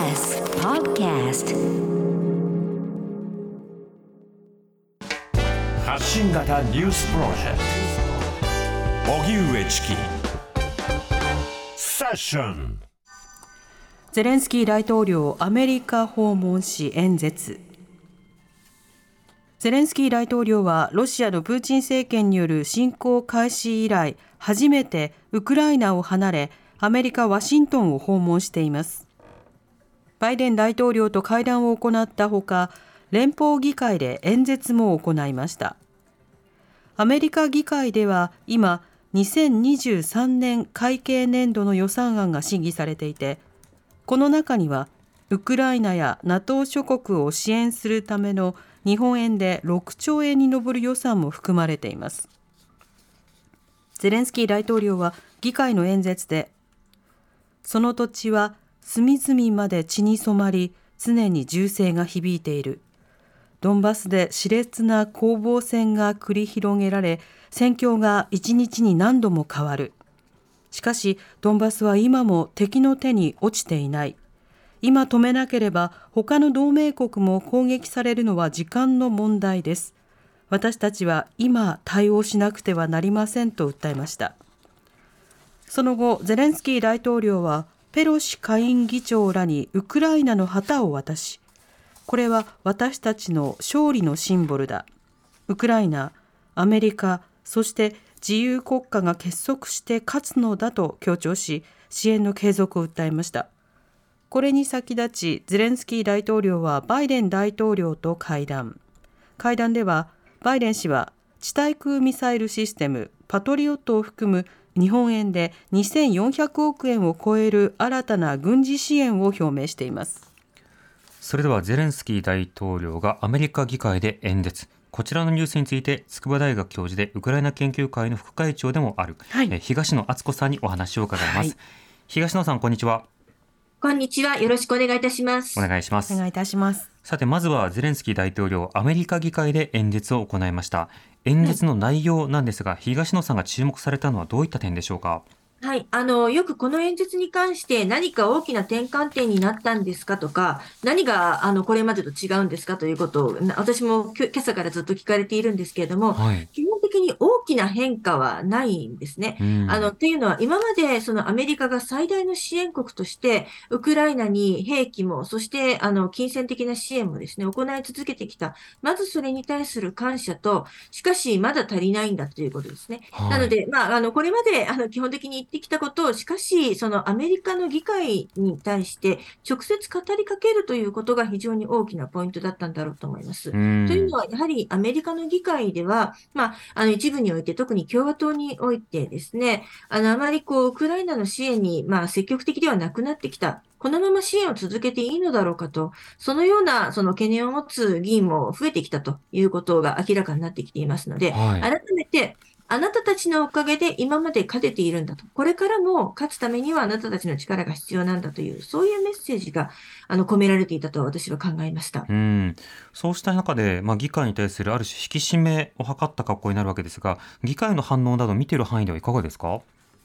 TBS Podcast. 発信型ニュースプロジェクト。荻上チキ。セッション。ゼレンスキー大統領アメリカ訪問し演説。ゼレンスキー大統領はロシアのプーチン政権による侵攻開始以来初めてウクライナを離れアメリカ・ワシントンを訪問していますバイデン大統領と会談を行ったほか連邦議会で演説も行いました。アメリカ議会では今2023年会計年度の予算案が審議されていてこの中にはウクライナや NATO 諸国を支援するための日本円で6兆円に上る予算も含まれています。ゼレンスキー大統領は議会の演説でその土地は隅々まで血に染まり常に銃声が響いている。ドンバスで熾烈な攻防戦が繰り広げられ戦況が一日に何度も変わる。しかしドンバスは今も敵の手に落ちていない。今止めなければ他の同盟国も攻撃されるのは時間の問題です。私たちは今対応しなくてはなりませんと訴えました。その後ゼレンスキー大統領はペロシ下院議長らにウクライナの旗を渡しこれは私たちの勝利のシンボルだ。ウクライナアメリカそして自由国家が結束して勝つのだと強調し支援の継続を訴えました。これに先立ちゼレンスキー大統領はバイデン大統領と会談。会談ではバイデン氏は地対空ミサイルシステムパトリオットを含む日本円で2400億円を超える新たな軍事支援を表明しています。それではゼレンスキー大統領がアメリカ議会で演説。こちらのニュースについて筑波大学教授でウクライナ研究会の副会長でもある、はい、東野敦子さんにお話を伺います、はい、東野さんこんにちは。こんにちは。よろしくお願いいたします。お願いします。お願いいたします。さてまずはゼレンスキー大統領アメリカ議会で演説を行いました演説の内容なんですが、東野さんが注目されたのはどういった点でしょうか？はい。あの、よくこの演説に関して何か大きな転換点になったんですかとか、何が、あの、これまでと違うんですかということを、私も今朝からずっと聞かれているんですけれども、はい、基本的に大きな変化はないんですね。あの、というのは、今までそのアメリカが最大の支援国として、ウクライナに兵器も、そして、あの、金銭的な支援もですね、行い続けてきた。まずそれに対する感謝と、しかし、まだ足りないんだということですね。はい、なので、まあ、あの、これまで、あの、基本的にってきたことを、しかし、そのアメリカの議会に対して直接語りかけるということが非常に大きなポイントだったんだろうと思います。というのは、やはりアメリカの議会では、まあ、あの一部において、特に共和党においてですね、あの、あまりこう、ウクライナの支援に、まあ、積極的ではなくなってきた。このまま支援を続けていいのだろうかと、そのようなその懸念を持つ議員も増えてきたということが明らかになってきていますので、はい、改めてあなたたちのおかげで今まで勝てているんだと。これからも勝つためにはあなたたちの力が必要なんだという、そういうメッセージがあの込められていたと私は考えました。うん。そうした中で、まあ、議会に対するある種引き締めを図った格好になるわけですが、議会の反応など見ている範囲ではいかがですか？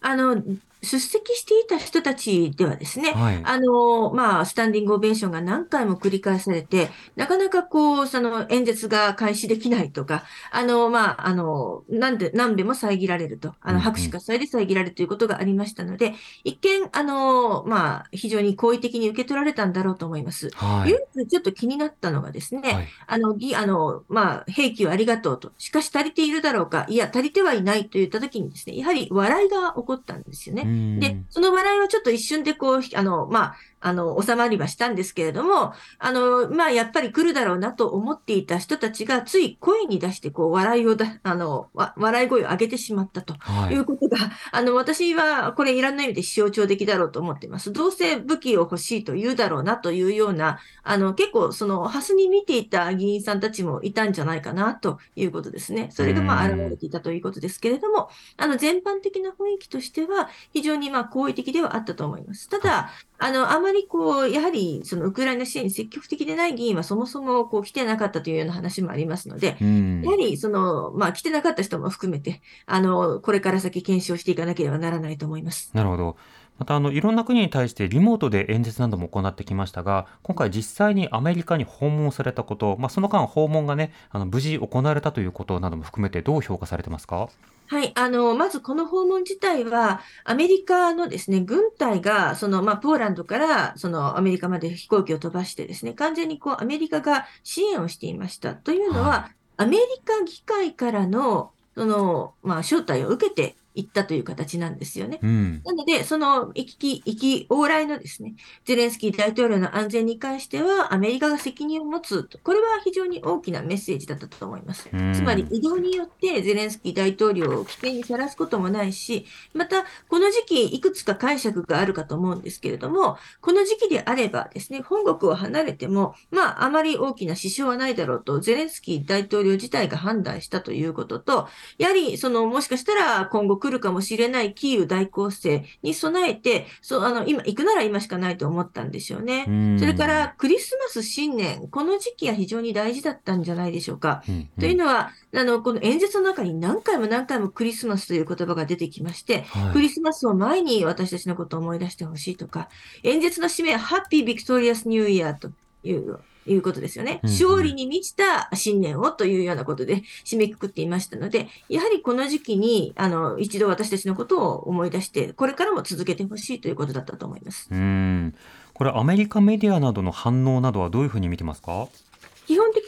あの、出席していた人たちではですね、はい、あの、まあ、スタンディングオベーションが何回も繰り返されて、なかなかこう、その演説が開始できないとか、あの、まあ、あの、なんで、何べも遮られると、あの、拍手喝采で遮られるということがありましたので、うんうん、一見、あの、まあ、非常に好意的に受け取られたんだろうと思います。はい、唯一ちょっと気になったのがですね、はい、あの、ぎ、あの、まあ、兵器をありがとうと、しかし足りているだろうか、いや、足りてはいないと言ったときにですね、やはり笑いが起こったんですよね。で、その笑いはちょっと一瞬でこう、あの、まあ、あの、収まりはしたんですけれども、あの、まあ、やっぱり来るだろうなと思っていた人たちが、つい声に出して、こう、笑いをだ、あの、笑い声を上げてしまったということが、はい、あの、私は、これいろんな意味で象徴的だろうと思っています。どうせ武器を欲しいと言うだろうなというような、あの、結構、その、ハスに見ていた議員さんたちもいたんじゃないかなということですね。それが、まあ、現れていたということですけれども、あの、全般的な雰囲気としては、非常に、まあ、好意的ではあったと思います。ただ、あの、あまりこう、やはり、そのウクライナ支援に積極的でない議員はそもそもこう来てなかったというような話もありますので、やはり、その、まあ、来てなかった人も含めて、あの、これから先検証していかなければならないと思います。なるほど。またあのいろんな国に対してリモートで演説なども行ってきましたが今回実際にアメリカに訪問されたこと、まあ、その間訪問がねあの無事行われたということなども含めてどう評価されてますか？はい、あの、まずこの訪問自体は、アメリカのですね、軍隊が、その、まあ、ポーランドから、その、アメリカまで飛行機を飛ばしてですね、完全にこう、アメリカが支援をしていました。というのは、はい、アメリカ議会からの、その、まあ、招待を受けて行ったという形なんですよね。うん、なので、その行き、行き、往来のですね、ゼレンスキー大統領の安全に関しては、アメリカが責任を持つと、これは非常に大きなメッセージだったと思います。うん、つまり、移動によってゼレンスキー大統領を危険にさらすこともないし、また、この時期、いくつか解釈があるかと思うんですけれども、この時期であればですね、本国を離れても、まあ、あまり大きな支障はないだろうと、ゼレンスキー大統領自体が判断したということと、やはり、その、もしかしたら今後来るかもしれないキーウ大攻勢に備えて、そう、あの、今、行くなら今しかないと思ったんでしょうね。うそれから、クリスマス新年、この時期は非常に大事だったんじゃないでしょうか。うんうん、というのは、あの、この演説の中に何回も何回もクリスマスという言葉が出てきまして、はい、クリスマスを前に私たちのことを思い出してほしいとか、演説の締めは、ハッピービクトリアスニューイヤーといういうことですよね。勝利に満ちた新年をというようなことで締めくくっていましたので、やはりこの時期に、あの、一度私たちのことを思い出して、これからも続けてほしいということだったと思います。うんこれ、アメリカメディアなどの反応などはどういうふうに見てますか？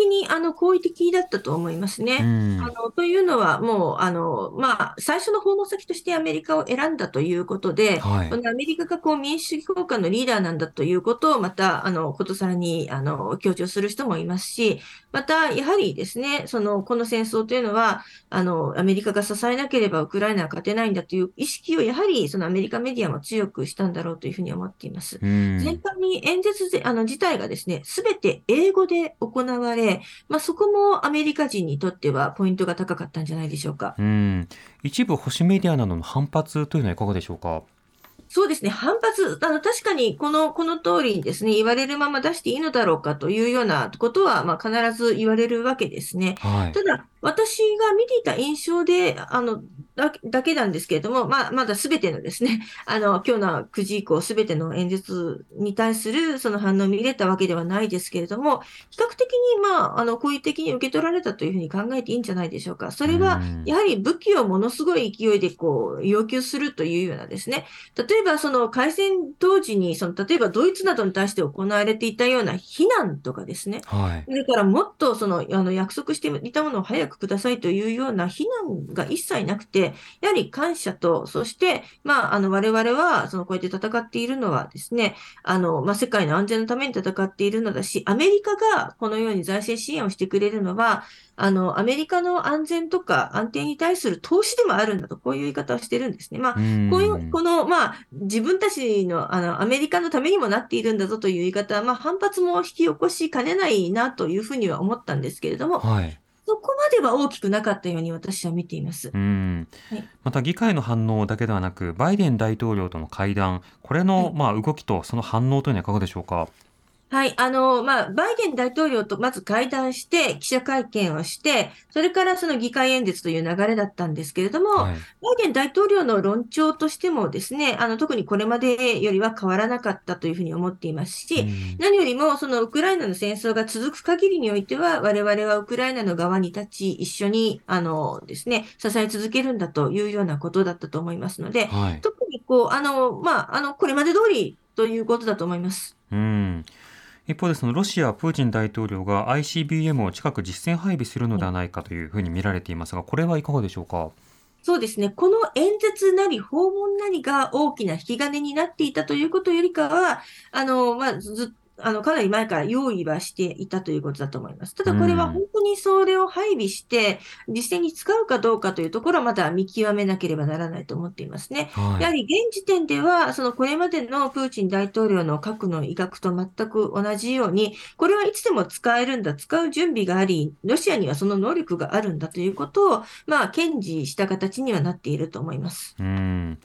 にあの好意的だったと思いますね。あのというのは、もうあの、まあ、最初の訪問先としてアメリカを選んだということで、はい、このアメリカがこう民主主義国家のリーダーなんだということを、またあのことさらにあの強調する人もいますし、またやはりですね、そのこの戦争というのはあの、アメリカが支えなければウクライナは勝てないんだという意識を、やはりそのアメリカメディアも強くしたんだろうというふうに思っています。全般に演説であの自体がですね、すべて英語で行われ、まあ、そこもアメリカ人にとってはポイントが高かったんじゃないでしょうか。うん一部保守メディアなどの反発というのはいかがでしょうか？そうですね、反発、あの確かにこのこの通りにですね、言われるまま出していいのだろうかというようなことは、まあ、必ず言われるわけですね。はい、ただ、私が見ていた印象で、あの、だだけなんですけれども、まあ、まだすべてのですね、あの、今日の9時以降、すべての演説に対するその反応を見れたわけではないですけれども、比較的に、まあ、あの、好意的に受け取られたというふうに考えていいんじゃないでしょうか。それは、やはり武器をものすごい勢いで、こう、要求するというようなですね、例えば、その、開戦当時に、その、例えば、ドイツなどに対して行われていたような非難とかですね、はい、それからもっと、その、あの、約束していたものを早くくださいというような非難が一切なくて、やはり感謝と、そして、まあ、あの、我々は、その、こうやって戦っているのはですね、あの、まあ、世界の安全のために戦っているのだし、アメリカがこのように財政支援をしてくれるのは、あの、アメリカの安全とか安定に対する投資でもあるんだと、こういう言い方をしてるんですね。まあ、こういう、この、まあ、自分たちの、あの、アメリカのためにもなっているんだぞという言い方は、まあ、反発も引き起こしかねないなというふうには思ったんですけれども、はい、そこまでは大きくなかったように私は見ています。うん、はい、また議会の反応だけではなく、バイデン大統領との会談、これの、まあ動きとその反応というのはいかがでしょうか？はい、あの、まあ、バイデン大統領とまず会談して、記者会見をして、それからその議会演説という流れだったんですけれども、はい、バイデン大統領の論調としてもですね、あの、特にこれまでよりは変わらなかったというふうに思っていますし、うん、何よりも、そのウクライナの戦争が続く限りにおいては、我々はウクライナの側に立ち、一緒に、あのですね、支え続けるんだというようなことだったと思いますので、はい、特にこう、あの、まあ、あの、これまで通りということだと思います。うん一方でそのロシア、プーチン大統領が ICBM を近く実戦配備するのではないかというふうに見られていますが、これはいかがでしょうか？そうですね。この演説なり訪問なりが大きな引き金になっていたということよりかは、あの、まあ、ずっあの、かなり前から用意はしていたということだと思います。ただこれは本当にそれを配備して、実践に使うかどうかというところはまだ見極めなければならないと思っていますね。はい、やはり現時点では、そのこれまでのプーチン大統領の核の威嚇と全く同じように、これはいつでも使えるんだ、使う準備があり、ロシアにはその能力があるんだということを、まあ、堅持した形にはなっていると思います。うん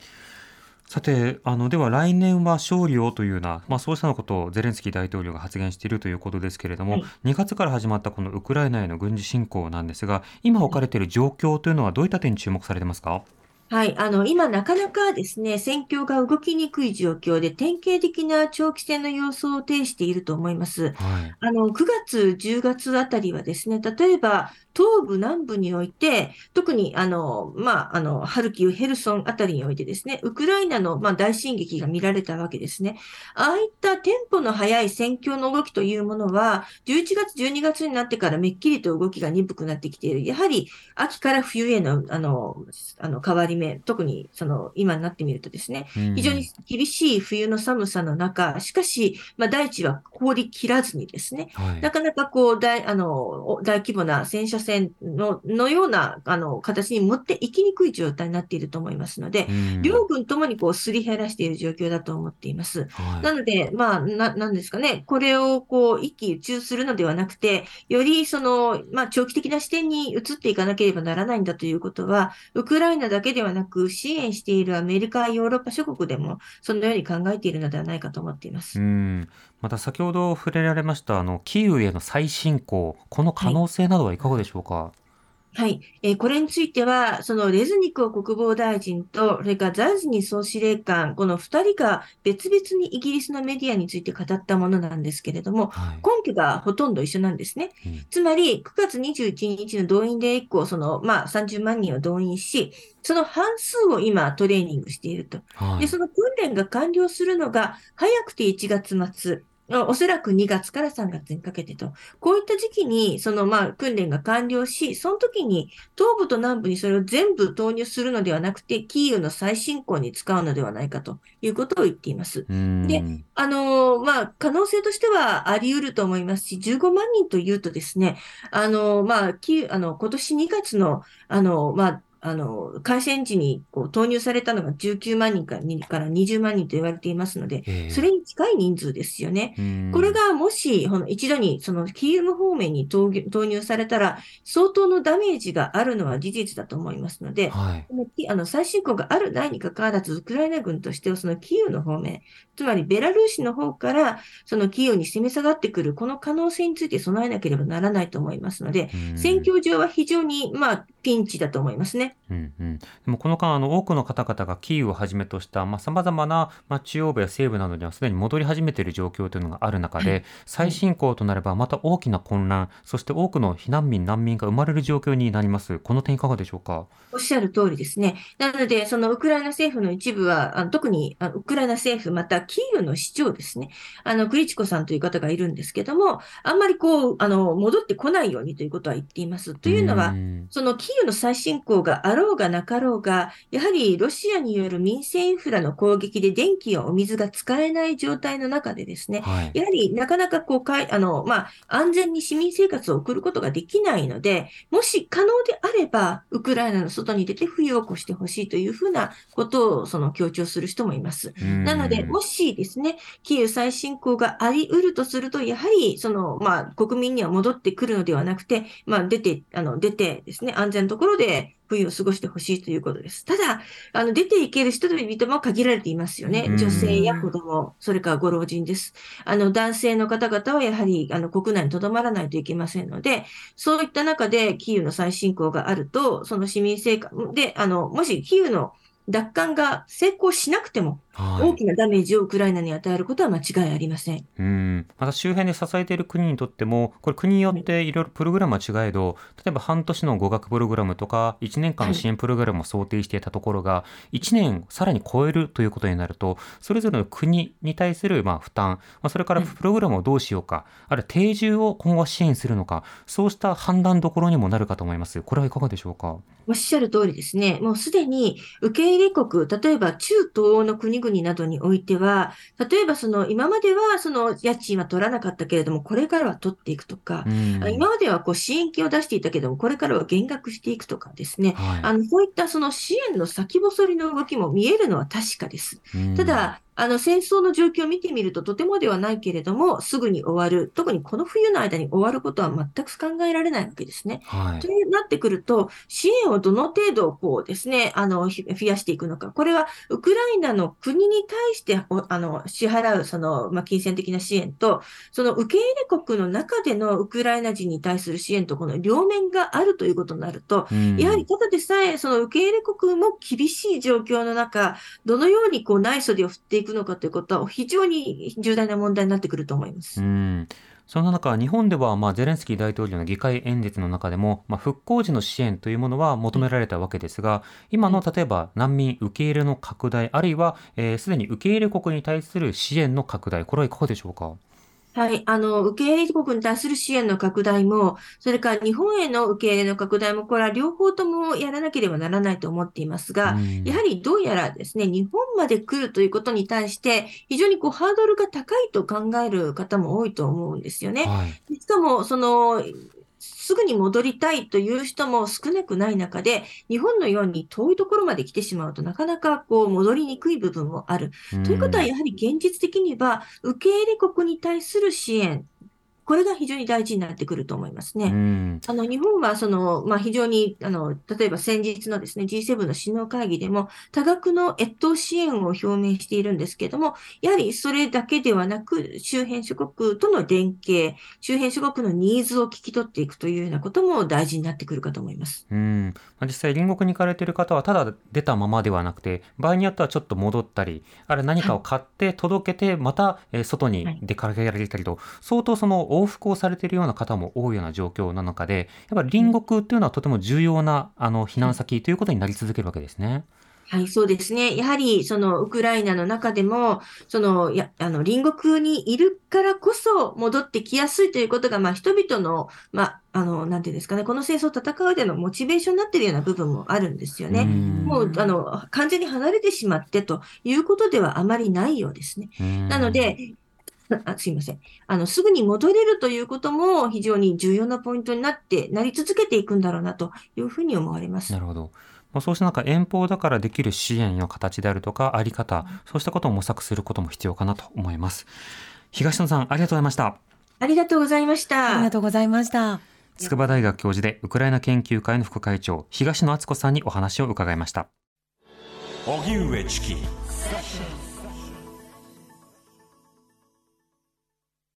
さて、あの、では来年は勝利をというような、まあそうしたのことをゼレンスキー大統領が発言しているということですけれども、はい、2月から始まったこのウクライナへの軍事侵攻なんですが、今置かれている状況というのはどういった点に注目されてますか？はい、あの今、なかなかですね戦況が動きにくい状況で、典型的な長期戦の様相を呈していると思います。はい、あの9月、10月あたりはですね、例えば東部、南部において、特にあの、まあ、あのハルキウ、ヘルソンあたりにおいてですね、ウクライナの、まあ、大進撃が見られたわけですね。ああいったテンポの速い戦況の動きというものは、11月、12月になってからめっきりと動きが鈍くなってきている。やはり秋から冬へのあのあの変わり目、特にその今になってみるとですね、非常に厳しい冬の寒さの中、しかし、まあ、大地は凍り切らずにですね、はい、なかなかこう大あの大規模な戦車戦ののようなあの形に持っていきにくい状態になっていると思いますので、両軍ともにこうすり減らしている状況だと思っています。はい、なので、まあ、ななんですかね、これをこう一喜一憂するのではなくて、よりその、まあ、長期的な視点に移っていかなければならないんだということは、ウクライナだけではなく、支援しているアメリカ、ヨーロッパ諸国でも、そのように考えているのではないかと思っています。うんまた先ほど触れられましたあのキーウへの再侵攻、この可能性などはいかがでしょうか？はいはい、えー、これについては、そのレズニコ国防大臣と、それからザルジニ総司令官、この2人が別々にイギリスのメディアについて語ったものなんですけれども、はい、根拠がほとんど一緒なんですね。うん、つまり、9月21日の動員令以降、そのまあ、30万人を動員し、その半数を今トレーニングしていると。はい、で、その訓練が完了するのが、早くて1月末、おそらく2月から3月にかけてと、こういった時期に、そのまあ訓練が完了し、その時に東部と南部にそれを全部投入するのではなくて、キーウの再進行に使うのではないかということを言っています。で、あのまあ、可能性としてはあり得ると思いますし、15万人というとですね、あのまあ、あの今年2月の、あのまあ、あの、開戦時にこう投入されたのが19万人から20万人と言われていますので、それに近い人数ですよね。これがもし、一度にそのキーウ方面に投入されたら、相当のダメージがあるのは事実だと思いますので、はい、あの最新国があるないにかかわらず、ウクライナ軍としてはそのキーウの方面、つまりベラルーシの方からそのキーウに攻め下がってくる、この可能性について備えなければならないと思いますので、戦況上は非常に、まあ、ピンチだと思いますね。うんうん、でもこの間あの多くの方々がキーウをはじめとしたさまざ、まな、まあ、中央部や西部などにはすでに戻り始めている状況というのがある中で、はい、再進行となればまた大きな混乱そして多くの避難民難民が生まれる状況になります。この点いかがでしょうか？おっしゃる通りですね。なのでそのウクライナ政府の一部はあの特にあウクライナ政府またキーウの市長ですね。あのクリチコさんという方がいるんですけどもあんまりこうあの戻ってこないようにということは言っています。というのはそのキーウの再進行があろうがなかろうが、やはりロシアによる民生インフラの攻撃で電気やお水が使えない状態の中でですね、はい、やはりなかなかこうかいあの、まあ、安全に市民生活を送ることができないので、もし可能であれば、ウクライナの外に出て冬を越してほしいというふうなことをその強調する人もいます。なので、もしですね、キーウ再侵攻があり得るとすると、やはりその、まあ、国民には戻ってくるのではなくて、まあ、出て、あの出てですね、安全なところで冬を過ごしてほしいということです。ただ、あの出ていける人々も限られていますよね。女性や子供、それからご老人です。あの男性の方々はやはりあの国内にとどまらないといけませんので、そういった中でキーウの再侵攻があると、その市民生活で、あのもしキーウの奪還が成功しなくても、大きなダメージをウクライナに与えることは間違いありません。うんまた周辺で支えている国にとっても、これ国によっていろいろプログラムは違えど、例えば半年の語学プログラムとか、1年間の支援プログラムを想定していたところが、1年さらに超えるということになると、それぞれの国に対するまあ負担、まあ、それからプログラムをどうしようか、あるいは定住を今後支援するのか、そうした判断どころにもなるかと思います。これはいかがでしょうか？おっしゃる通りですね。もうすでに受け国、例えば中東欧の国々などにおいては、例えばその今まではその家賃は取らなかったけれども、これからは取っていくとか、今まではこう支援金を出していたけれども、これからは減額していくとかですね、はい、あのそういったその支援の先細りの動きも見えるのは確かです。ただ、あの、戦争の状況を見てみるととてもではないけれども、すぐに終わる。特にこの冬の間に終わることは全く考えられないわけですね。はい。となってくると、支援をどの程度こうですね、あの、増やしていくのか。これは、ウクライナの国に対して、あの、支払う、その、まあ、金銭的な支援と、その受け入れ国の中でのウクライナ人に対する支援と、この両面があるということになると、やはりただでさえ、その受け入れ国も厳しい状況の中、どのようにこう内袖を振っていくのかということは非常に重大な問題になってくると思います。うんそんな中、日本では、まあ、ゼレンスキー大統領の議会演説の中でも、まあ、復興時の支援というものは求められたわけですが、今の例えば難民受け入れの拡大、あるいは、す、えー、で、に受け入れ国に対する支援の拡大、これはいかがでしょうか？はい。あの、受け入れ国に対する支援の拡大も、それから日本への受け入れの拡大も、これは両方ともやらなければならないと思っていますが、やはりどうやらですね、日本まで来るということに対して、非常にこうハードルが高いと考える方も多いと思うんですよね。はい、しかも、その、すぐに戻りたいという人も少なくない中で、日本のように遠いところまで来てしまうとなかなかこう戻りにくい部分もある。ということは、やはり現実的には受け入れ国に対する支援これが非常に大事になってくると思いますね。あの日本はその、まあ、非常にあの例えば先日のですね G7 の首脳会議でも多額の越冬支援を表明しているんですけれども、やはりそれだけではなく、周辺諸国との連携、周辺諸国のニーズを聞き取っていくというようなことも大事になってくるかと思います。うんまあ、実際、隣国に行かれている方は、ただ出たままではなくて、場合によってはちょっと戻ったり、あれ何かを買って届けて、また外に出かけられたりと、相当その往復をされているような方も多いような状況な中で、やっぱり隣国っていうのはとても重要なあの避難先ということになり続けるわけですね。はい、そうですね。やはり、その、ウクライナの中でも、その、や、あの、隣国にいるからこそ戻ってきやすいということが、まあ、人々の、まあ、あの、なんていうんですかね、この戦争を戦うでのモチベーションになっているような部分もあるんですよね。もう、あの、完全に離れてしまってということではあまりないようですね。なので、あすいません。あの、すぐに戻れるということも非常に重要なポイントになって、なり続けていくんだろうなというふうに思われます。なるほど。まあ、そうした中、遠方だからできる支援の形であるとか、あり方、そうしたことを模索することも必要かなと思います。東野さん、ありがとうございました。ありがとうございました。ありがとうございました。筑波大学教授でウクライナ研究会の副会長、東野敦子さんにお話を伺いました。荻上チキ